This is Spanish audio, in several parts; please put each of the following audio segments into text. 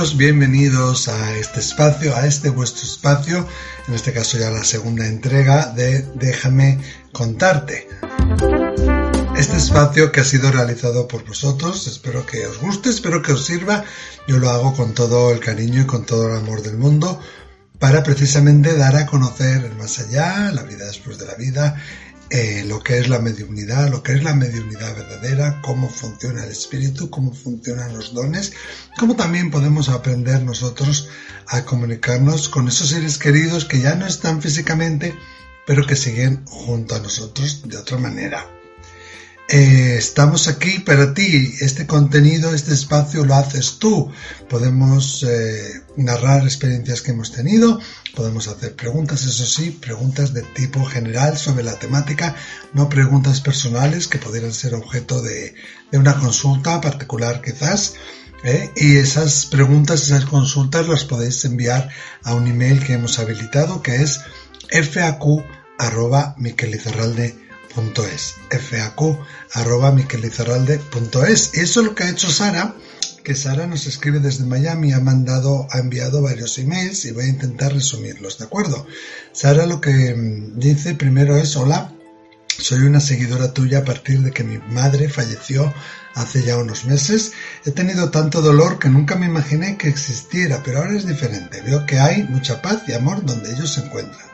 Amigos, bienvenidos a este espacio, a este vuestro espacio, en este caso ya la segunda entrega de Déjame contarte. Este espacio que ha sido realizado por vosotros, espero que os guste, espero que os sirva. Yo lo hago con todo el cariño y con todo el amor del mundo para precisamente dar a conocer el más allá, la vida después de la vida, eh, lo que es la mediunidad, lo que es la mediunidad verdadera, cómo funciona el espíritu, cómo funcionan los dones, cómo también podemos aprender nosotros a comunicarnos con esos seres queridos que ya no están físicamente, pero que siguen junto a nosotros de otra manera. Eh, estamos aquí para ti. Este contenido, este espacio lo haces tú. Podemos eh, narrar experiencias que hemos tenido, podemos hacer preguntas, eso sí, preguntas de tipo general sobre la temática, no preguntas personales que pudieran ser objeto de, una consulta particular quizás. ¿eh? Y esas preguntas, esas consultas las podéis enviar a un email que hemos habilitado que es faq.miquelizarralde.com es facu.miquelizarralde.es. Y eso es lo que ha hecho Sara, que Sara nos escribe desde Miami, ha mandado, ha enviado varios emails y voy a intentar resumirlos, ¿de acuerdo? Sara lo que mm, dice primero es, hola, soy una seguidora tuya a partir de que mi madre falleció hace ya unos meses. He tenido tanto dolor que nunca me imaginé que existiera, pero ahora es diferente. Veo que hay mucha paz y amor donde ellos se encuentran.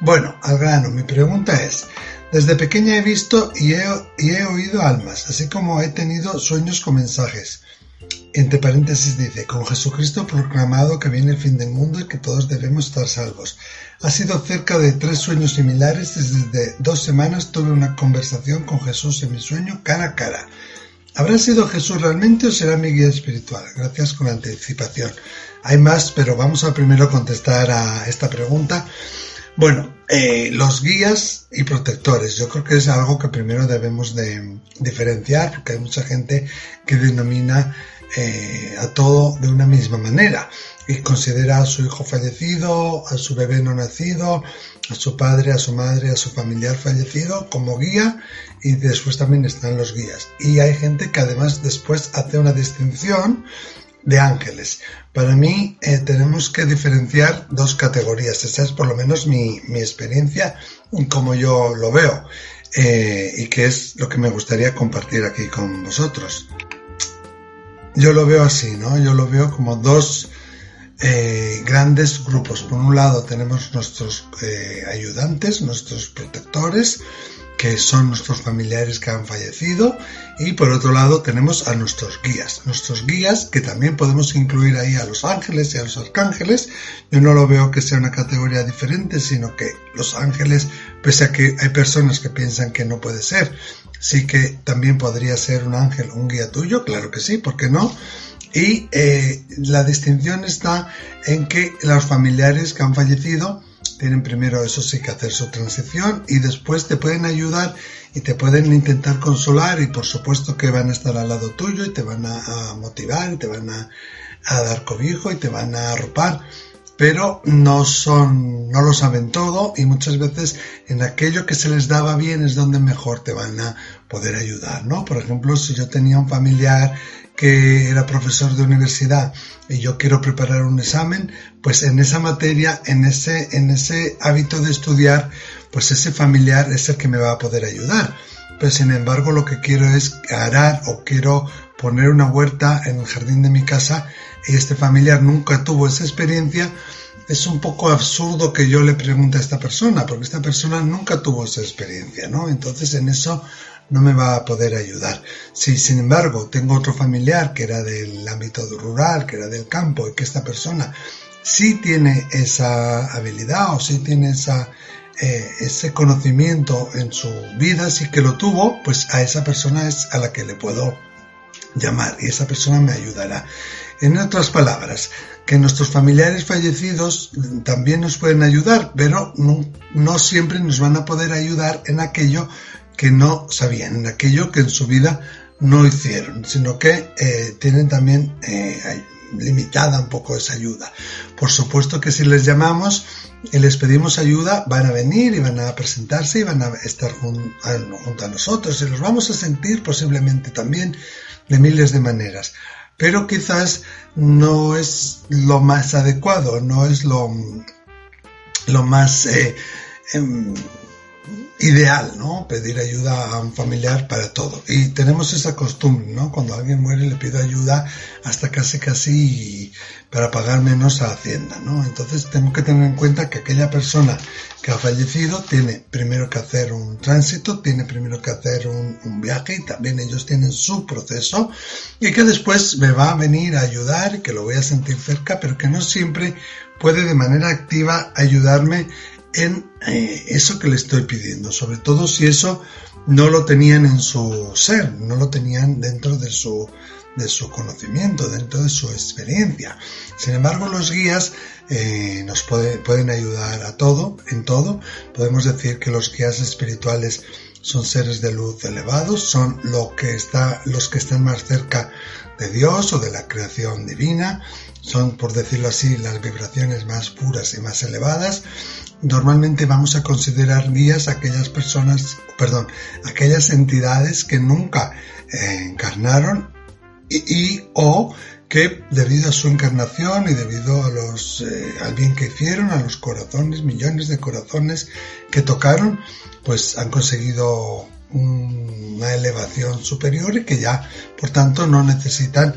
Bueno, al grano, mi pregunta es, desde pequeña he visto y he, oído almas, así como he tenido sueños con mensajes. Entre paréntesis dice, con Jesucristo proclamado que viene el fin del mundo y que todos debemos estar salvos. Ha sido cerca de tres sueños similares. Desde dos semanas tuve una conversación con Jesús en mi sueño cara a cara. ¿Habrá sido Jesús realmente o será mi guía espiritual? Gracias con anticipación. Hay más, pero vamos a primero contestar a esta pregunta. Bueno, eh, los guías y protectores, yo creo que es algo que primero debemos de diferenciar, porque hay mucha gente que denomina eh, a todo de una misma manera y considera a su hijo fallecido, a su bebé no nacido, a su padre, a su madre, a su familiar fallecido como guía y después también están los guías. Y hay gente que además después hace una distinción de ángeles. Para mí eh, tenemos que diferenciar dos categorías. Esa es por lo menos mi, mi experiencia como yo lo veo eh, y que es lo que me gustaría compartir aquí con vosotros. Yo lo veo así, ¿no? Yo lo veo como dos eh, grandes grupos. Por un lado tenemos nuestros ayudantes, nuestros protectores, que son nuestros familiares que han fallecido y por otro lado tenemos a nuestros guías, nuestros guías que también podemos incluir ahí a los ángeles y a los arcángeles. Yo no lo veo que sea una categoría diferente, sino que los ángeles, pese a que hay personas que piensan que no puede ser, sí que también podría ser un ángel, un guía tuyo, claro que sí, ¿por qué no? Y eh, la distinción está en que los familiares que han fallecido tienen primero, eso sí, que hacer su transición y después te pueden ayudar y te pueden intentar consolar y por supuesto que van a estar al lado tuyo y te van a, motivar y te van a, dar cobijo y te van a arropar pero no son, no lo saben todo y muchas veces en aquello que se les daba bien es donde mejor te van a poder ayudar, ¿no? Por ejemplo, si yo tenía un familiar que era profesor de universidad y yo quiero preparar un examen, pues en esa materia, en ese, en ese hábito de estudiar, pues ese familiar es el que me va a poder ayudar. Pero sin embargo lo que quiero es arar o quiero poner una huerta en el jardín de mi casa y este familiar nunca tuvo esa experiencia, es un poco absurdo que yo le pregunte a esta persona, porque esta persona nunca tuvo esa experiencia, ¿no? Entonces en eso no me va a poder ayudar. Si sin embargo tengo otro familiar que era del ámbito rural, que era del campo, y que esta persona sí tiene esa habilidad o sí tiene eh, ese conocimiento en su vida, sí que lo tuvo, pues a esa persona es a la que le puedo llamar y esa persona me ayudará. En otras palabras, que nuestros familiares fallecidos también nos pueden ayudar, pero no siempre nos van a poder ayudar en aquello que no sabían, aquello que en su vida no hicieron, sino que eh, tienen también eh, limitada un poco esa ayuda. Por supuesto que si les llamamos y les pedimos ayuda, van a venir y van a presentarse y van a estar junto a nosotros y los vamos a sentir posiblemente también de miles de maneras. pero quizás no es lo más adecuado, no es lo, lo más eh, em, ideal, ¿no? Pedir ayuda a un familiar para todo. Y tenemos esa costumbre, ¿no? Cuando alguien muere le pido ayuda hasta casi casi para pagar menos a Hacienda, ¿no? Entonces tengo que tener en cuenta que aquella persona que ha fallecido tiene primero que hacer un tránsito, tiene primero que hacer un, un viaje y también ellos tienen su proceso y que después me va a venir a ayudar, que lo voy a sentir cerca, pero que no siempre puede de manera activa ayudarme en eh, eso que le estoy pidiendo, sobre todo si eso no lo tenían en su ser, no lo tenían dentro de su, de su conocimiento, dentro de su experiencia. Sin embargo, los guías eh, nos pueden ayudar a todo, en todo. Podemos decir que los guías espirituales son seres de luz elevados, son que los que están más cerca de Dios o de la creación divina, son, por decirlo así, las vibraciones más puras y más elevadas. Normalmente vamos a considerar guías aquellas personas, perdón, aquellas entidades que nunca eh, encarnaron y, o que debido a su encarnación y debido a los, eh, al bien que hicieron, a los corazones, millones de corazones que tocaron, pues han conseguido una elevación superior y que ya, por tanto, no necesitan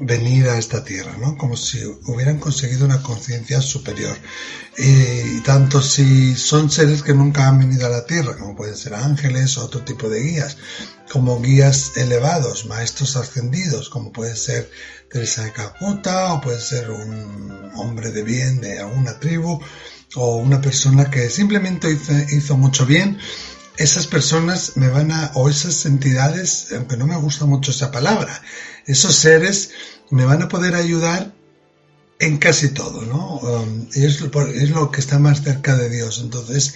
venir a esta tierra, ¿no? Como si hubieran conseguido una conciencia superior. Y tanto si son seres que nunca han venido a la tierra, como pueden ser ángeles o otro tipo de guías, como guías elevados, maestros ascendidos, como puede ser Teresa de Calcuta, o puede ser un hombre de bien de alguna tribu, o una persona que simplemente hizo, mucho bien, esas personas me van a, o esas entidades, aunque no me gusta mucho esa palabra, esos seres me van a poder ayudar en casi todo, ¿no? Um, es, es, lo que está más cerca de Dios. Entonces,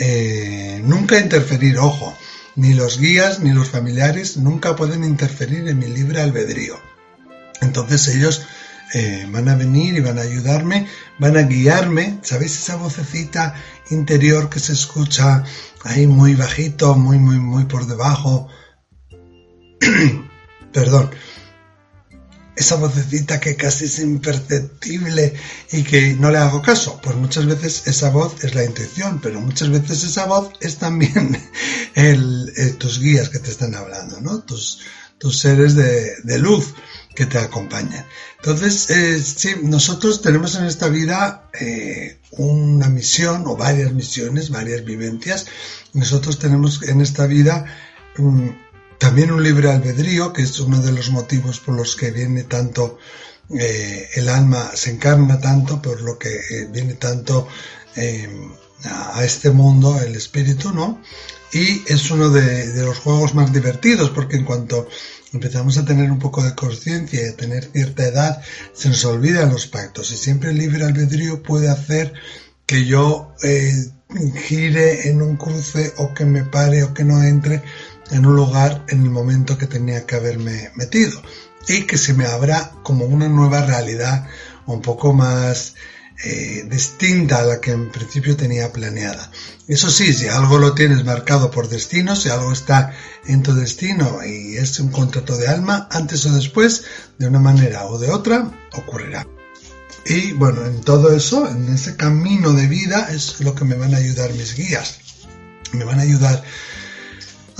eh, nunca interferir, ojo, ni los guías ni los familiares nunca pueden interferir en mi libre albedrío. Entonces ellos eh, van a venir y van a ayudarme, van a guiarme. ¿Sabéis esa vocecita interior que se escucha ahí muy bajito, muy, muy, muy por debajo? Perdón. Esa vocecita que casi es imperceptible y que no le hago caso. Pues muchas veces esa voz es la intuición, pero muchas veces esa voz es también eh, tus guías que te están hablando, ¿no? Tus, seres de, de luz que te acompañan. Entonces, eh, sí, nosotros tenemos en esta vida eh, una misión o varias misiones, varias vivencias. Nosotros tenemos en esta vida mm, también un libre albedrío, que es uno de los motivos por los que viene tanto eh, el alma, se encarna tanto, por lo que viene tanto a este mundo el espíritu, ¿no? Y es uno de, de los juegos más divertidos, porque en cuanto empezamos a tener un poco de conciencia y a tener cierta edad, se nos olvidan los pactos y siempre el libre albedrío puede hacer que yo eh, gire en un cruce o que me pare o que no entre en un lugar en el momento que tenía que haberme metido y que se me abra como una nueva realidad un poco más eh, distinta a la que en principio tenía planeada. Eso sí, si algo lo tienes marcado por destino, si algo está en tu destino y es un contrato de alma, antes o después, de una manera o de otra, ocurrirá. Y bueno, en todo eso, en ese camino de vida, es lo que me van a ayudar mis guías. Me van a ayudar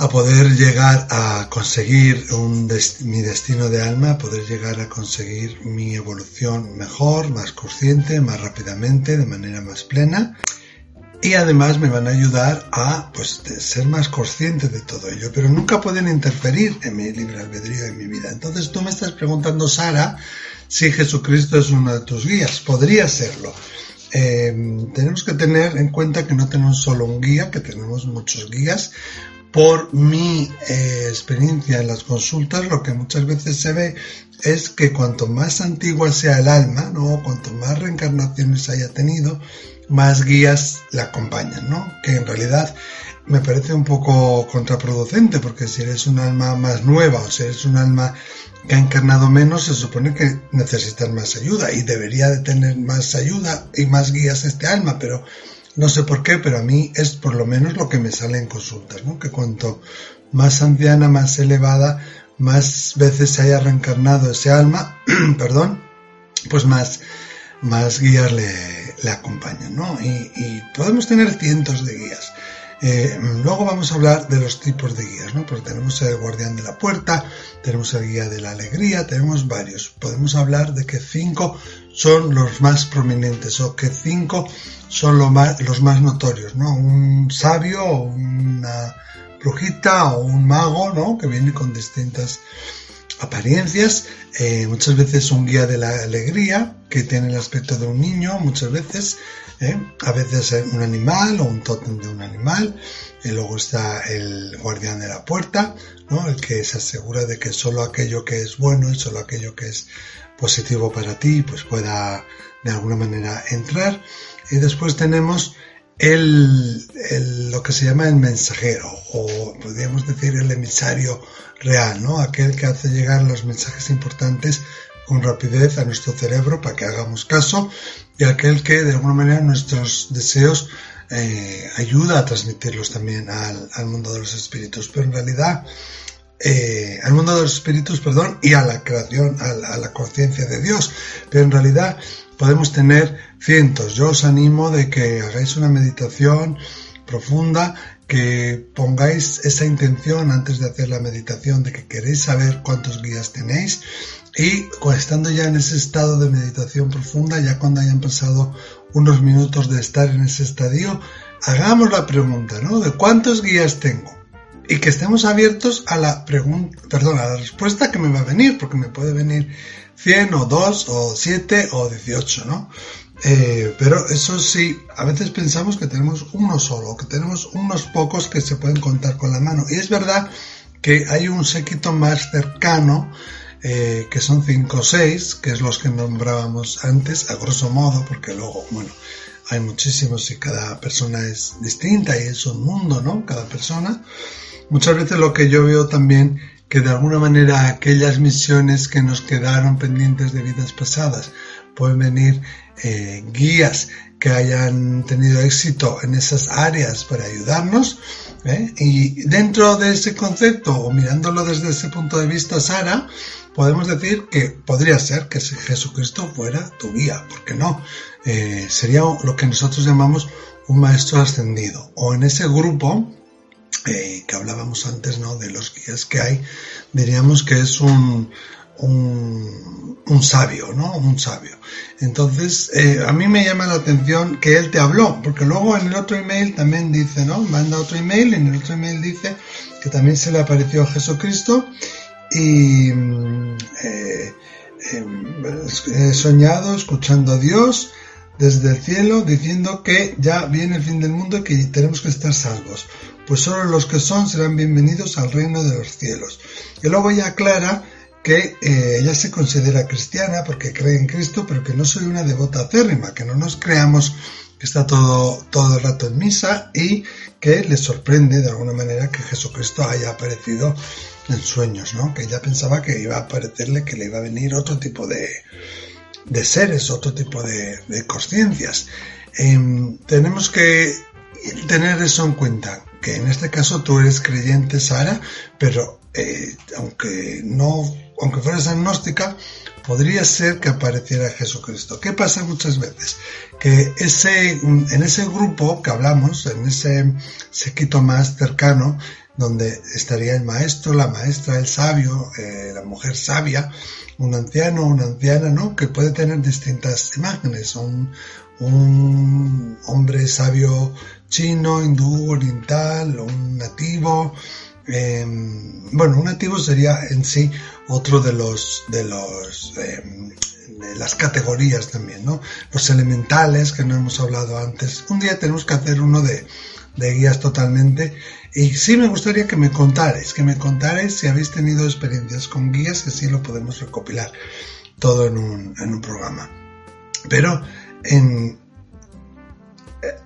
a poder llegar a conseguir mi destino de alma, a poder llegar a conseguir mi evolución mejor, más consciente, más rápidamente, de manera más plena. Y además me van a ayudar a pues, ser más consciente de todo ello, pero nunca pueden interferir en mi libre albedrío, en mi vida. Entonces tú me estás preguntando, Sara, si Jesucristo es uno de tus guías. Podría serlo. Eh, tenemos que tener en cuenta que no tenemos solo un guía, que tenemos muchos guías, por mi eh, experiencia en las consultas, lo que muchas veces se ve es que cuanto más antigua sea el alma, ¿no? cuanto más reencarnaciones haya tenido, más guías la acompañan, ¿no? Que en realidad me parece un poco contraproducente, porque si eres un alma más nueva o si eres un alma que ha encarnado menos, se supone que necesitas más ayuda y debería de tener más ayuda y más guías este alma, pero no sé por qué, pero a mí es por lo menos lo que me sale en consultas, ¿no? Que cuanto más anciana, más elevada, más veces se haya reencarnado ese alma, perdón, pues más, más guías le, le acompañan, ¿no? Y, y, podemos tener cientos de guías. Eh, luego vamos a hablar de los tipos de guías, ¿no? Porque tenemos el guardián de la puerta, tenemos el guía de la alegría, tenemos varios. Podemos hablar de que cinco son los más prominentes o que cinco son los más, los más notorios, ¿no? Un sabio o una brujita o un mago, ¿no? Que viene con distintas apariencias, eh, muchas veces un guía de la alegría, que tiene el aspecto de un niño, muchas veces, ¿eh? a veces un animal o un tótem de un animal, y luego está el guardián de la puerta, ¿no? el que se asegura de que solo aquello que es bueno y solo aquello que es positivo para ti, pues pueda de alguna manera entrar. Y después tenemos el, lo que se llama el mensajero, o podríamos decir el emisario real, ¿no? Aquel que hace llegar los mensajes importantes con rapidez a nuestro cerebro para que hagamos caso y aquel que de alguna manera nuestros deseos eh, ayuda a transmitirlos también al, mundo de los espíritus. Pero en realidad, eh, al mundo de los espíritus, perdón, y a la creación, a la conciencia de Dios. Pero en realidad podemos tener cientos. Yo os animo de que hagáis una meditación profunda, que pongáis esa intención antes de hacer la meditación de que queréis saber cuántos guías tenéis y estando ya en ese estado de meditación profunda, ya cuando hayan pasado unos minutos de estar en ese estadio, hagamos la pregunta, ¿no? De cuántos guías tengo y que estemos abiertos a la pregunta, perdón, a la respuesta que me va a venir, porque me puede venir 100 o 2 o 7 o 18, ¿no? Eh, pero eso sí, a veces pensamos que tenemos uno solo, que tenemos unos pocos que se pueden contar con la mano. Y es verdad que hay un séquito más cercano, eh, que son 5 o 6, que es los que nombrábamos antes, a grosso modo, porque luego, bueno, hay muchísimos y cada persona es distinta y es un mundo, ¿no? Cada persona. Muchas veces lo que yo veo también que de alguna manera aquellas misiones que nos quedaron pendientes de vidas pasadas pueden venir eh, guías que hayan tenido éxito en esas áreas para ayudarnos. ¿eh? Y dentro de ese concepto, o mirándolo desde ese punto de vista, Sara, podemos decir que podría ser que Jesucristo fuera tu guía, porque no, eh, sería lo que nosotros llamamos un maestro ascendido, o en ese grupo eh, que hablábamos antes, ¿no? De los guías que hay, diríamos que es un, un, sabio, ¿no? Un sabio. Entonces, eh, a mí me llama la atención que él te habló, porque luego en el otro email también dice, ¿no? Manda otro email, en el otro email dice que también se le apareció a Jesucristo y mm, eh, he soñado escuchando a Dios desde el cielo diciendo que ya viene el fin del mundo y que tenemos que estar salvos pues solo los que son serán bienvenidos al reino de los cielos. Y luego ella aclara que eh, ella se considera cristiana porque cree en Cristo, pero que no soy una devota acérrima, que no nos creamos que está todo, todo el rato en misa y que le sorprende de alguna manera que Jesucristo haya aparecido en sueños, ¿no? Que ella pensaba que iba a aparecerle, que le iba a venir otro tipo de, de seres, otro tipo de, de conciencias. Em, tenemos que tener eso en cuenta, que en este caso tú eres creyente, Sara, pero eh, aunque no, aunque fueras agnóstica, podría ser que apareciera Jesucristo. ¿Qué pasa muchas veces? Que ese, en ese grupo que hablamos, en ese sequito más cercano, donde estaría el maestro, la maestra, el sabio, eh, la mujer sabia, un anciano, una anciana, ¿no? Que puede tener distintas imágenes, un, un hombre sabio chino, hindú, oriental, un nativo. Em, bueno, un nativo sería en sí otro de los de los em, las categorías también, ¿no? Los elementales que no hemos hablado antes. Un día tenemos que hacer uno de, de guías totalmente. Y sí me gustaría que me contarais, que me contarais si habéis tenido experiencias con guías, que así lo podemos recopilar todo en un, en un programa. Pero en,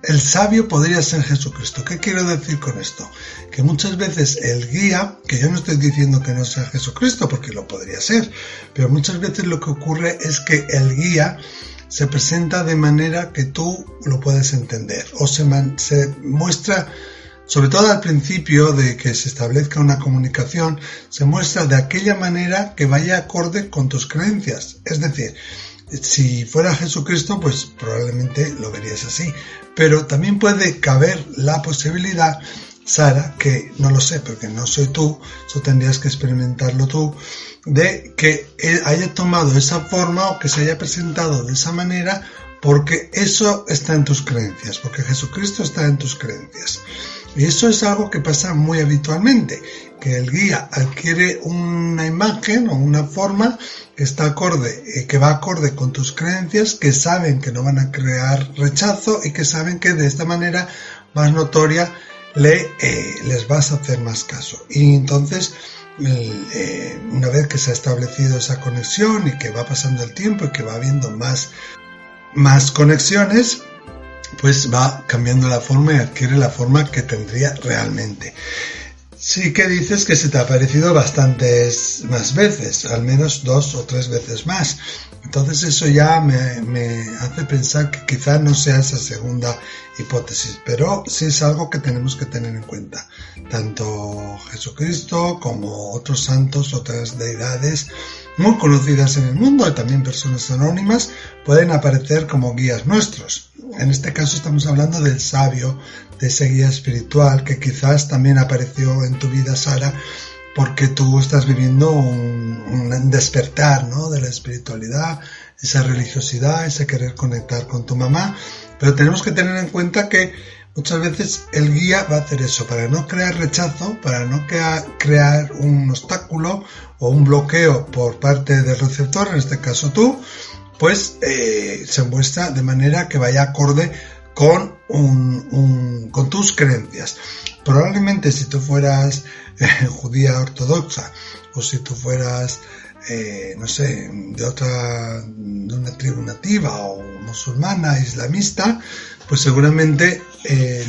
el sabio podría ser Jesucristo. ¿Qué quiero decir con esto? Que muchas veces el guía, que yo no estoy diciendo que no sea Jesucristo, porque lo podría ser, pero muchas veces lo que ocurre es que el guía se presenta de manera que tú lo puedes entender o se, se muestra sobre todo al principio de que se establezca una comunicación, se muestra de aquella manera que vaya acorde con tus creencias. Es decir, si fuera Jesucristo, pues probablemente lo verías así. Pero también puede caber la posibilidad, Sara, que no lo sé porque no soy tú, eso tendrías que experimentarlo tú, de que haya tomado esa forma o que se haya presentado de esa manera porque eso está en tus creencias, porque Jesucristo está en tus creencias. Y eso es algo que pasa muy habitualmente, que el guía adquiere una imagen o una forma que está acorde, eh, que va acorde con tus creencias, que saben que no van a crear rechazo y que saben que de esta manera más notoria eh, les vas a hacer más caso. Y entonces, eh, una vez que se ha establecido esa conexión y que va pasando el tiempo y que va habiendo más, más conexiones, pues va cambiando la forma y adquiere la forma que tendría realmente. Sí que dices que se te ha parecido bastantes más veces, al menos dos o tres veces más. Entonces eso ya me, hace pensar que quizá no sea esa segunda hipótesis, pero sí es algo que tenemos que tener en cuenta. Tanto Jesucristo como otros santos, otras deidades muy conocidas en el mundo y también personas anónimas pueden aparecer como guías nuestros. En este caso estamos hablando del sabio, de ese guía espiritual que quizás también apareció en tu vida, Sara, porque tú estás viviendo un, despertar ¿no? de la espiritualidad, esa religiosidad, ese querer conectar con tu mamá, pero tenemos que tener en cuenta que muchas veces el guía va a hacer eso, para no crear rechazo, para no crear un obstáculo o un bloqueo por parte del receptor, en este caso tú, pues eh, se muestra de manera que vaya acorde con, un, con tus creencias. Probablemente si tú fueras eh, judía ortodoxa o si tú fueras, eh, no sé, de otra, de una tribu nativa o musulmana, islamista, pues seguramente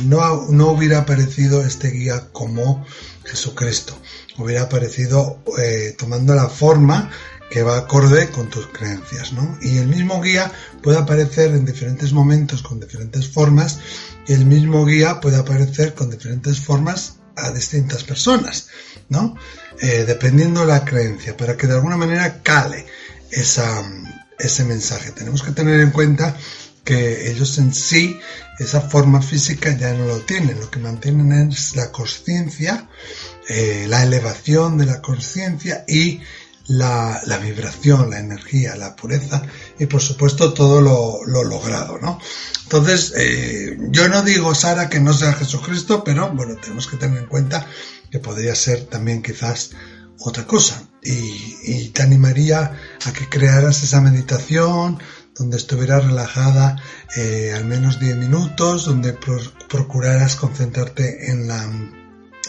no, no hubiera aparecido este guía como Jesucristo. Hubiera aparecido tomando la forma que va acorde con tus creencias, ¿no? Y el mismo guía puede aparecer en diferentes momentos con diferentes formas y el mismo guía puede aparecer con diferentes formas a distintas personas, ¿no? Eh, dependiendo de la creencia, para que de alguna manera cale esa, ese mensaje. Tenemos que tener en cuenta que ellos en sí, esa forma física ya no lo tienen, lo que mantienen es la conciencia, eh, la elevación de la conciencia y la, vibración, la energía, la pureza y por supuesto todo lo, lo logrado, ¿no? Entonces, eh, yo no digo, Sara, que no sea Jesucristo, pero bueno, tenemos que tener en cuenta que podría ser también quizás otra cosa. Y, y te animaría a que crearas esa meditación donde estuvieras relajada eh, al menos 10 minutos, donde procuraras concentrarte en la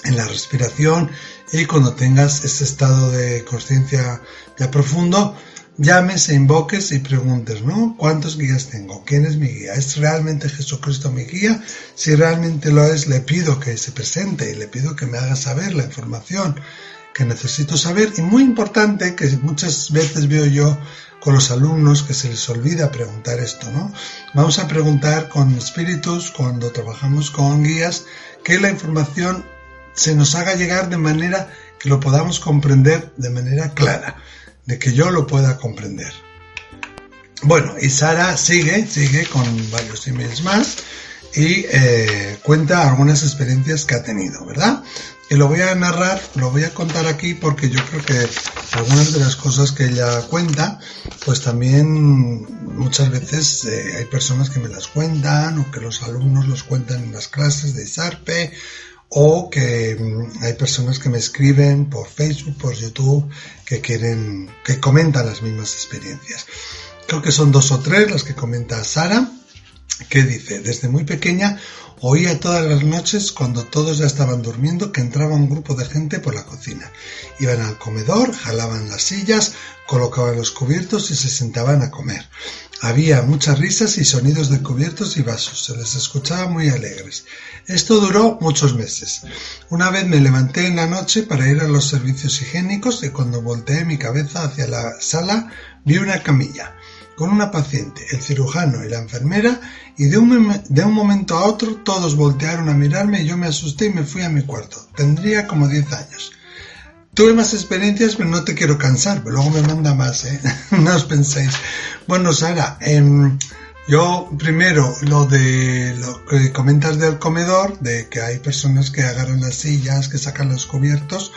en la respiración y cuando tengas ese estado de conciencia ya profundo, llames e invoques y preguntes, ¿no? ¿Cuántos guías tengo? ¿Quién es mi guía? ¿Es realmente Jesucristo mi guía? Si realmente lo es, le pido que se presente y le pido que me haga saber la información que necesito saber. Y muy importante, que muchas veces veo yo con los alumnos que se les olvida preguntar esto, ¿no? Vamos a preguntar con espíritus, cuando trabajamos con guías, que la información se nos haga llegar de manera que lo podamos comprender de manera clara, de que yo lo pueda comprender. Bueno, y Sara sigue, sigue con varios emails más y eh, cuenta algunas experiencias que ha tenido, ¿verdad? Y lo voy a narrar, lo voy a contar aquí porque yo creo que algunas de las cosas que ella cuenta, pues también muchas veces eh, hay personas que me las cuentan o que los alumnos los cuentan en las clases de SARPE o que mm, hay personas que me escriben por Facebook, por YouTube, que quieren, que comentan las mismas experiencias. Creo que son dos o tres las que comenta Sara, que dice, desde muy pequeña oía todas las noches cuando todos ya estaban durmiendo que entraba un grupo de gente por la cocina. Iban al comedor, jalaban las sillas, colocaban los cubiertos y se sentaban a comer. Había muchas risas y sonidos de cubiertos y vasos, se les escuchaba muy alegres. Esto duró muchos meses. Una vez me levanté en la noche para ir a los servicios higiénicos y cuando volteé mi cabeza hacia la sala vi una camilla con una paciente, el cirujano y la enfermera, y de un, de un momento a otro todos voltearon a mirarme y yo me asusté y me fui a mi cuarto. Tendría como 10 años. Tuve más experiencias, pero no te quiero cansar, pero luego me manda más, ¿eh? no os penséis. Bueno, Sara, eh, yo primero lo de lo que comentas del comedor, de que hay personas que agarran las sillas, que sacan los cubiertos,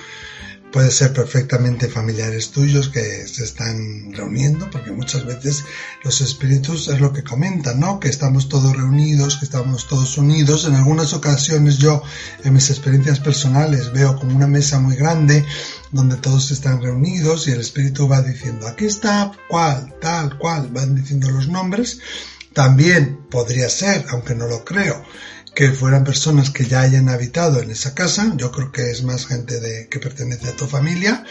puede ser perfectamente familiares tuyos que se están reuniendo, porque muchas veces los espíritus es lo que comentan, ¿no? Que estamos todos reunidos, que estamos todos unidos. En algunas ocasiones yo, en mis experiencias personales, veo como una mesa muy grande donde todos están reunidos y el espíritu va diciendo, aquí está, cual, tal, cual, van diciendo los nombres también podría ser, aunque no lo creo, que fueran personas que ya hayan habitado en esa casa, yo creo que es más gente de, que pertenece a tu familia,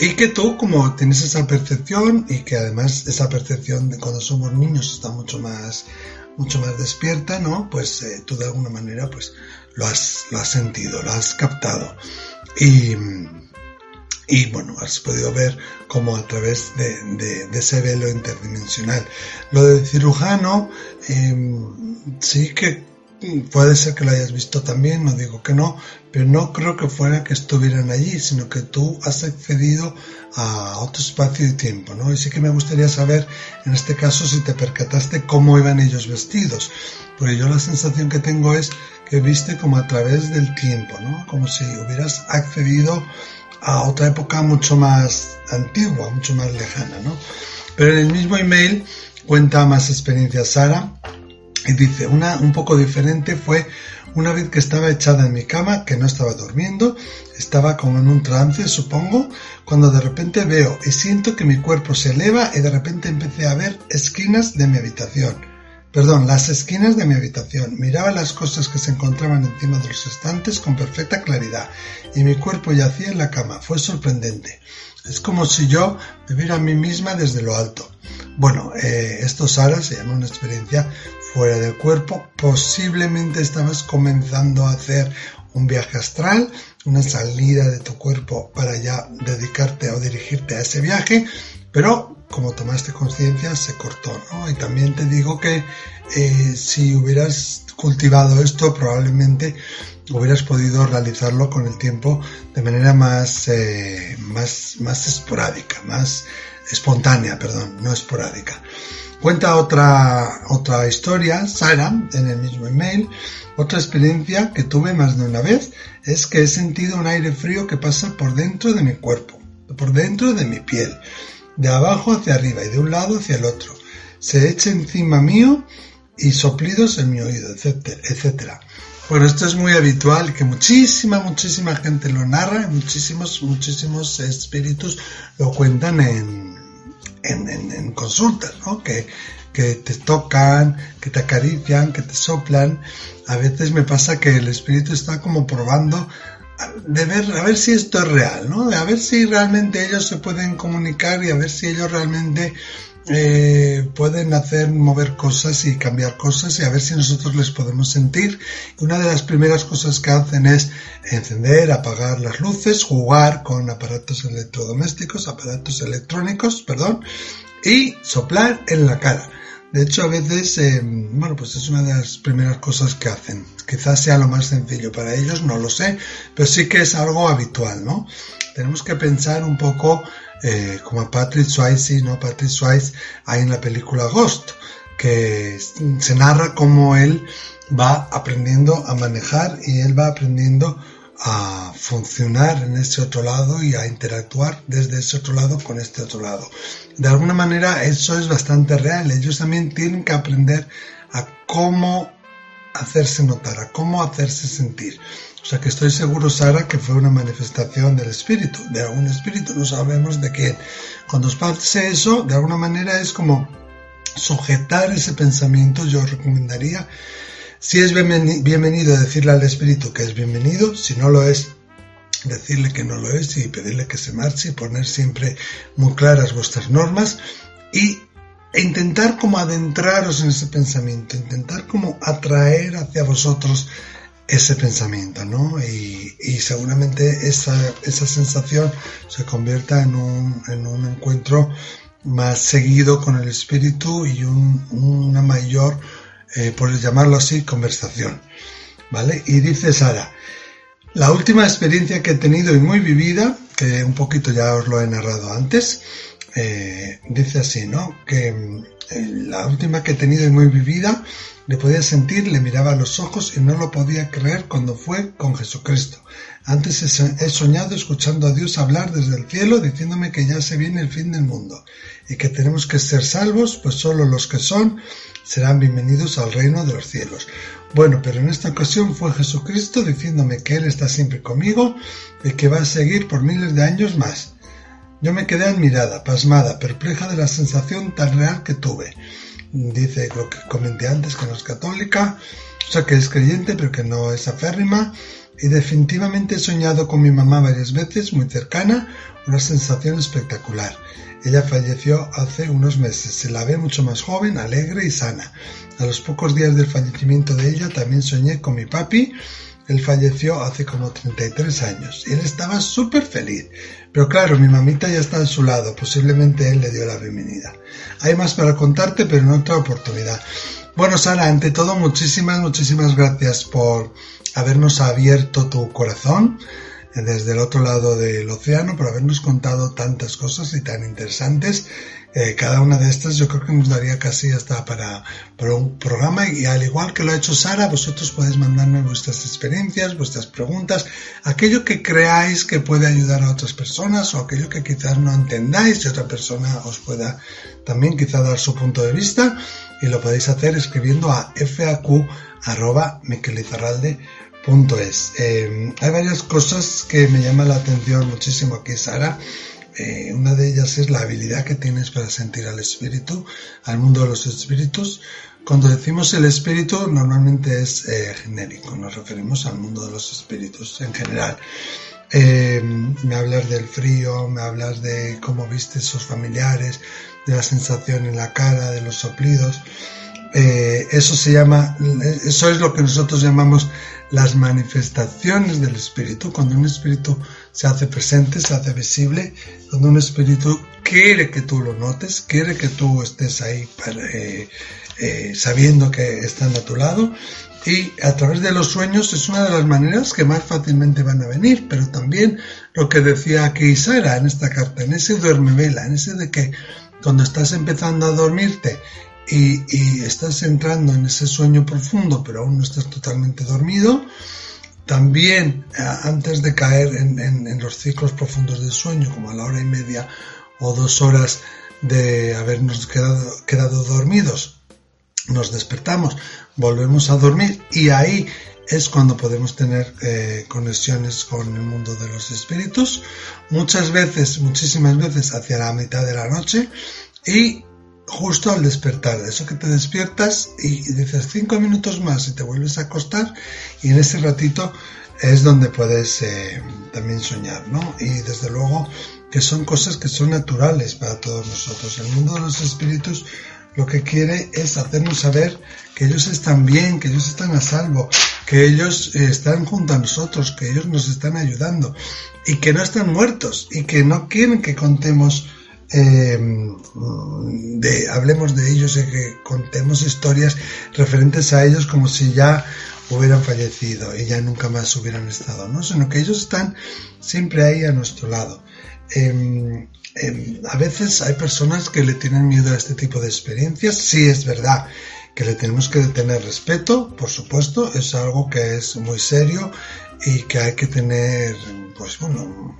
y que tú como tienes esa percepción y que además esa percepción de cuando somos niños está mucho más mucho más despierta, ¿no? Pues eh, tú de alguna manera pues lo has, lo has sentido, lo has captado. Y, y bueno, has podido ver como a través de, ese velo interdimensional. Lo del cirujano, em, sí que puede ser que lo hayas visto también, no digo que no, pero no creo que fuera que estuvieran allí, sino que tú has accedido a otro espacio y tiempo, ¿no? Y sí que me gustaría saber, en este caso, si te percataste cómo iban ellos vestidos, porque yo la sensación que tengo es que viste como a través del tiempo, ¿no? Como si hubieras accedido a otra época mucho más antigua, mucho más lejana, ¿no? Pero en el mismo email cuenta más experiencias Sara y dice, una un poco diferente fue una vez que estaba echada en mi cama, que no estaba durmiendo, estaba como en un trance, supongo, cuando de repente veo y siento que mi cuerpo se eleva y de repente empecé a ver esquinas de mi habitación perdón, las esquinas de mi habitación. Miraba las cosas que se encontraban encima de los estantes con perfecta claridad y mi cuerpo yacía en la cama. Fue sorprendente. Es como si yo me viera a mí misma desde lo alto. Bueno, eh, esto, Sara, se llama una experiencia fuera del cuerpo. Posiblemente estabas comenzando a hacer un viaje astral, una salida de tu cuerpo para ya dedicarte o dirigirte a ese viaje, pero como tomaste conciencia, se cortó, ¿no? Y también te digo que eh, si hubieras cultivado esto, probablemente hubieras podido realizarlo con el tiempo de manera más, eh, más, más esporádica, más espontánea, perdón, no esporádica. Cuenta otra, otra historia, Sara, en el mismo email. Otra experiencia que tuve más de una vez es que he sentido un aire frío que pasa por dentro de mi cuerpo, por dentro de mi piel de abajo hacia arriba y de un lado hacia el otro. Se echa encima mío y soplidos en mi oído, etcétera, etcétera. Bueno, esto es muy habitual, que muchísima, muchísima gente lo narra, muchísimos, muchísimos espíritus lo cuentan en, en, en, consultas, ¿no? Que, que te tocan, que te acarician, que te soplan. A veces me pasa que el espíritu está como probando de ver, a ver si esto es real, ¿no? A ver si realmente ellos se pueden comunicar y a ver si ellos realmente eh, pueden hacer mover cosas y cambiar cosas y a ver si nosotros les podemos sentir. una de las primeras cosas que hacen es encender, apagar las luces, jugar con aparatos electrodomésticos, aparatos electrónicos, perdón, y soplar en la cara. De hecho, a veces, eh, bueno, pues es una de las primeras cosas que hacen. Quizás sea lo más sencillo para ellos, no lo sé, pero sí que es algo habitual, ¿no? Tenemos que pensar un poco eh, como Patrick Swayze, ¿no? Patrick Swayze hay en la película Ghost, que se narra cómo él va aprendiendo a manejar y él va aprendiendo a funcionar en ese otro lado y a interactuar desde ese otro lado con este otro lado. De alguna manera eso es bastante real. Ellos también tienen que aprender a cómo hacerse notar, a cómo hacerse sentir. O sea que estoy seguro, Sara, que fue una manifestación del espíritu, de algún espíritu, no sabemos de quién. Cuando os pase eso, de alguna manera es como sujetar ese pensamiento, yo recomendaría si es bienvenido decirle al espíritu que es bienvenido, si no lo es, decirle que no lo es y pedirle que se marche y poner siempre muy claras vuestras normas y e intentar como adentraros en ese pensamiento, intentar como atraer hacia vosotros ese pensamiento, ¿no? Y, seguramente esa, esa, sensación se convierta en un, en un encuentro más seguido con el espíritu y una mayor, eh, por llamarlo así, conversación. ¿Vale? Y dice Sara, la última experiencia que he tenido y muy vivida, que un poquito ya os lo he narrado antes, eh, dice así, ¿no? Que eh, la última que he tenido y muy vivida, le podía sentir, le miraba a los ojos y no lo podía creer cuando fue con Jesucristo. Antes he soñado escuchando a Dios hablar desde el cielo diciéndome que ya se viene el fin del mundo y que tenemos que ser salvos, pues solo los que son serán bienvenidos al reino de los cielos. Bueno, pero en esta ocasión fue Jesucristo diciéndome que Él está siempre conmigo y que va a seguir por miles de años más. Yo me quedé admirada, pasmada, perpleja de la sensación tan real que tuve. Dice lo que comenté antes, que no es católica, o sea que es creyente pero que no es aférrima y definitivamente he soñado con mi mamá varias veces, muy cercana, una sensación espectacular. Ella falleció hace unos meses, se la ve mucho más joven, alegre y sana. A los pocos días del fallecimiento de ella también soñé con mi papi, él falleció hace como 33 años y él estaba súper feliz. Pero claro, mi mamita ya está a su lado, posiblemente él le dio la bienvenida. Hay más para contarte, pero en otra oportunidad. Bueno, Sara, ante todo, muchísimas, muchísimas gracias por habernos abierto tu corazón eh, desde el otro lado del océano, por habernos contado tantas cosas y tan interesantes. Eh, cada una de estas yo creo que nos daría casi hasta para, para, un programa y al igual que lo ha hecho Sara, vosotros podéis mandarme vuestras experiencias, vuestras preguntas, aquello que creáis que puede ayudar a otras personas o aquello que quizás no entendáis y otra persona os pueda también quizá dar su punto de vista y lo podéis hacer escribiendo a faq.miquelizarralde.es. Eh, hay varias cosas que me llaman la atención muchísimo aquí, Sara. Eh, una de ellas es la habilidad que tienes para sentir al espíritu, al mundo de los espíritus. Cuando decimos el espíritu, normalmente es eh, genérico, nos referimos al mundo de los espíritus en general. Me hablas del frío, me hablas de cómo viste sus familiares, de la sensación en la cara, de los soplidos. Eh, eso se llama, eso es lo que nosotros llamamos las manifestaciones del espíritu. Cuando un espíritu se hace presente, se hace visible, cuando un espíritu quiere que tú lo notes, quiere que tú estés ahí eh, eh, sabiendo que están a tu lado. Y a través de los sueños es una de las maneras que más fácilmente van a venir, pero también lo que decía aquí Sara en esta carta, en ese duerme vela, en ese de que cuando estás empezando a dormirte y, estás entrando en ese sueño profundo, pero aún no estás totalmente dormido, también eh, antes de caer en, los ciclos profundos del sueño, como a la hora y media o dos horas de habernos quedado dormidos, nos despertamos, volvemos a dormir y ahí es cuando podemos tener eh, conexiones con el mundo de los espíritus, muchas veces, muchísimas veces hacia la mitad de la noche y justo al despertar, eso que te despiertas y, dices cinco minutos más y te vuelves a acostar y en ese ratito es donde puedes eh, también soñar, ¿no? Y desde luego que son cosas que son naturales para todos nosotros. El mundo de los espíritus lo que quiere es hacernos saber que ellos están bien, que ellos están a salvo, que ellos eh, están junto a nosotros, que ellos nos están ayudando y que no están muertos y que no quieren que contemos, eh, de, hablemos de ellos y que contemos historias referentes a ellos como si ya hubieran fallecido y ya nunca más hubieran estado, ¿no? Sino que ellos están siempre ahí a nuestro lado. Em, em, a veces hay personas que le tienen miedo a este tipo de experiencias, sí es verdad que le tenemos que tener respeto, por supuesto, es algo que es muy serio y que hay que tener, pues bueno,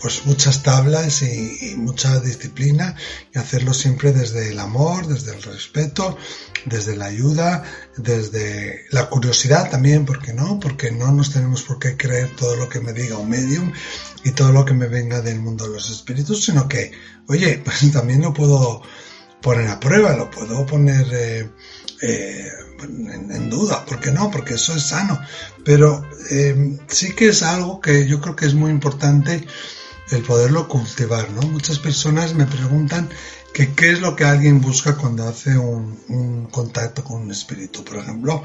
pues muchas tablas y, mucha disciplina y hacerlo siempre desde el amor, desde el respeto, desde la ayuda, desde la curiosidad también, ¿por qué no? Porque no nos tenemos por qué creer todo lo que me diga un medium y todo lo que me venga del mundo de los espíritus, sino que, oye, pues también lo puedo poner a prueba, lo puedo poner eh, eh, en, duda, ¿por qué no? Porque eso es sano. Pero eh, sí que es algo que yo creo que es muy importante el poderlo cultivar, ¿no? Muchas personas me preguntan que qué es lo que alguien busca cuando hace un, un contacto con un espíritu. Por ejemplo,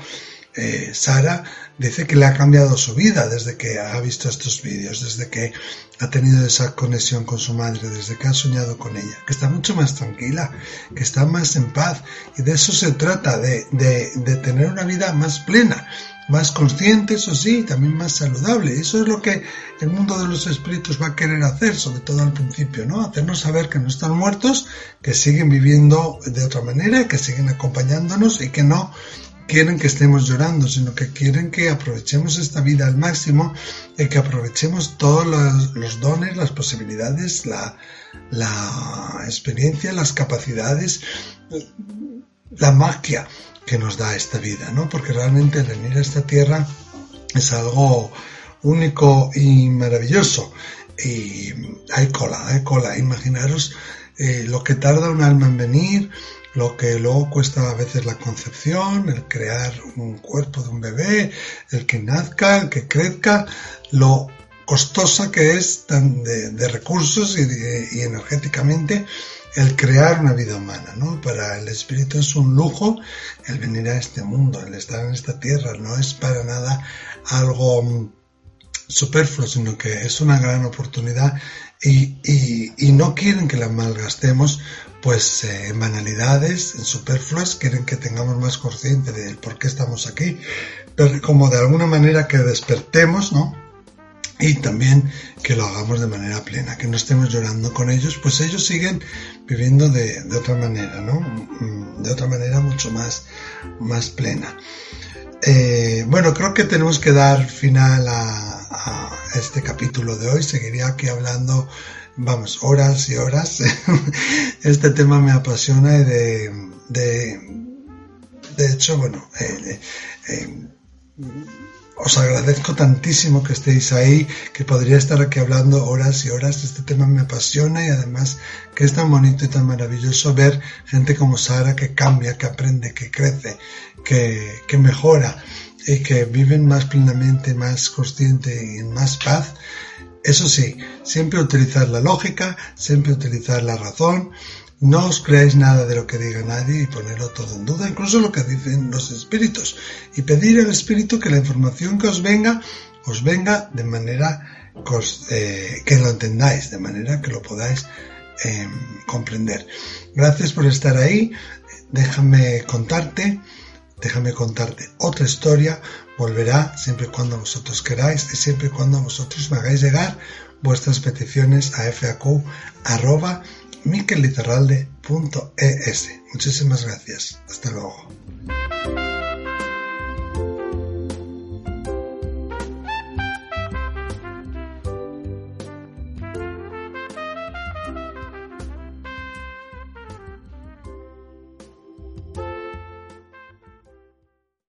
eh, Sara dice que le ha cambiado su vida desde que ha visto estos vídeos, desde que ha tenido esa conexión con su madre, desde que ha soñado con ella, que está mucho más tranquila, que está más en paz. Y de eso se trata, de, de, tener una vida más plena, más consciente, eso sí, también más saludable. Eso es lo que el mundo de los espíritus va a querer hacer, sobre todo al principio, ¿no? Hacernos saber que no están muertos, que siguen viviendo de otra manera, que siguen acompañándonos y que no quieren que estemos llorando, sino que quieren que aprovechemos esta vida al máximo y que aprovechemos todos los, dones, las posibilidades, la, experiencia, las capacidades, la magia que nos da esta vida, ¿no? Porque realmente venir a esta tierra es algo único y maravilloso. Y hay cola, hay cola. Imaginaros eh, lo que tarda un alma en venir, lo que luego cuesta a veces la concepción, el crear un cuerpo de un bebé, el que nazca, el que crezca, lo costosa que es tan de, recursos y, energéticamente el crear una vida humana, ¿no? Para el espíritu es un lujo el venir a este mundo, el estar en esta tierra, no es para nada algo superfluo, sino que es una gran oportunidad y no quieren que la malgastemos pues eh, en banalidades, en superfluas, quieren que tengamos más consciente del por qué estamos aquí, pero como de alguna manera que despertemos, ¿no? Y también que lo hagamos de manera plena, que no estemos llorando con ellos, pues ellos siguen viviendo de, otra manera, ¿no? Mm, de otra manera mucho más, más plena. Eh, bueno, creo que tenemos que dar final a, a este capítulo de hoy. Seguiría aquí hablando vamos, horas y horas. este tema me apasiona y de, de, hecho, bueno, eh, eh, os agradezco tantísimo que estéis ahí, que podría estar aquí hablando horas y horas. Este tema me apasiona y además que es tan bonito y tan maravilloso ver gente como Sara que cambia, que aprende, que crece, que, que mejora y que viven más plenamente, más consciente y en más paz eso sí, siempre utilizar la lógica, siempre utilizar la razón, no os creáis nada de lo que diga nadie y ponerlo todo en duda, incluso lo que dicen los espíritus, y pedir al espíritu que la información que os venga, os venga de manera que, eh, lo entendáis, de manera que lo podáis em, comprender. Gracias por estar ahí, déjame contarte déjame contarte otra historia, volverá siempre y cuando vosotros queráis y siempre y cuando vosotros me hagáis llegar vuestras peticiones a faq arroba Muchísimas gracias. Hasta luego.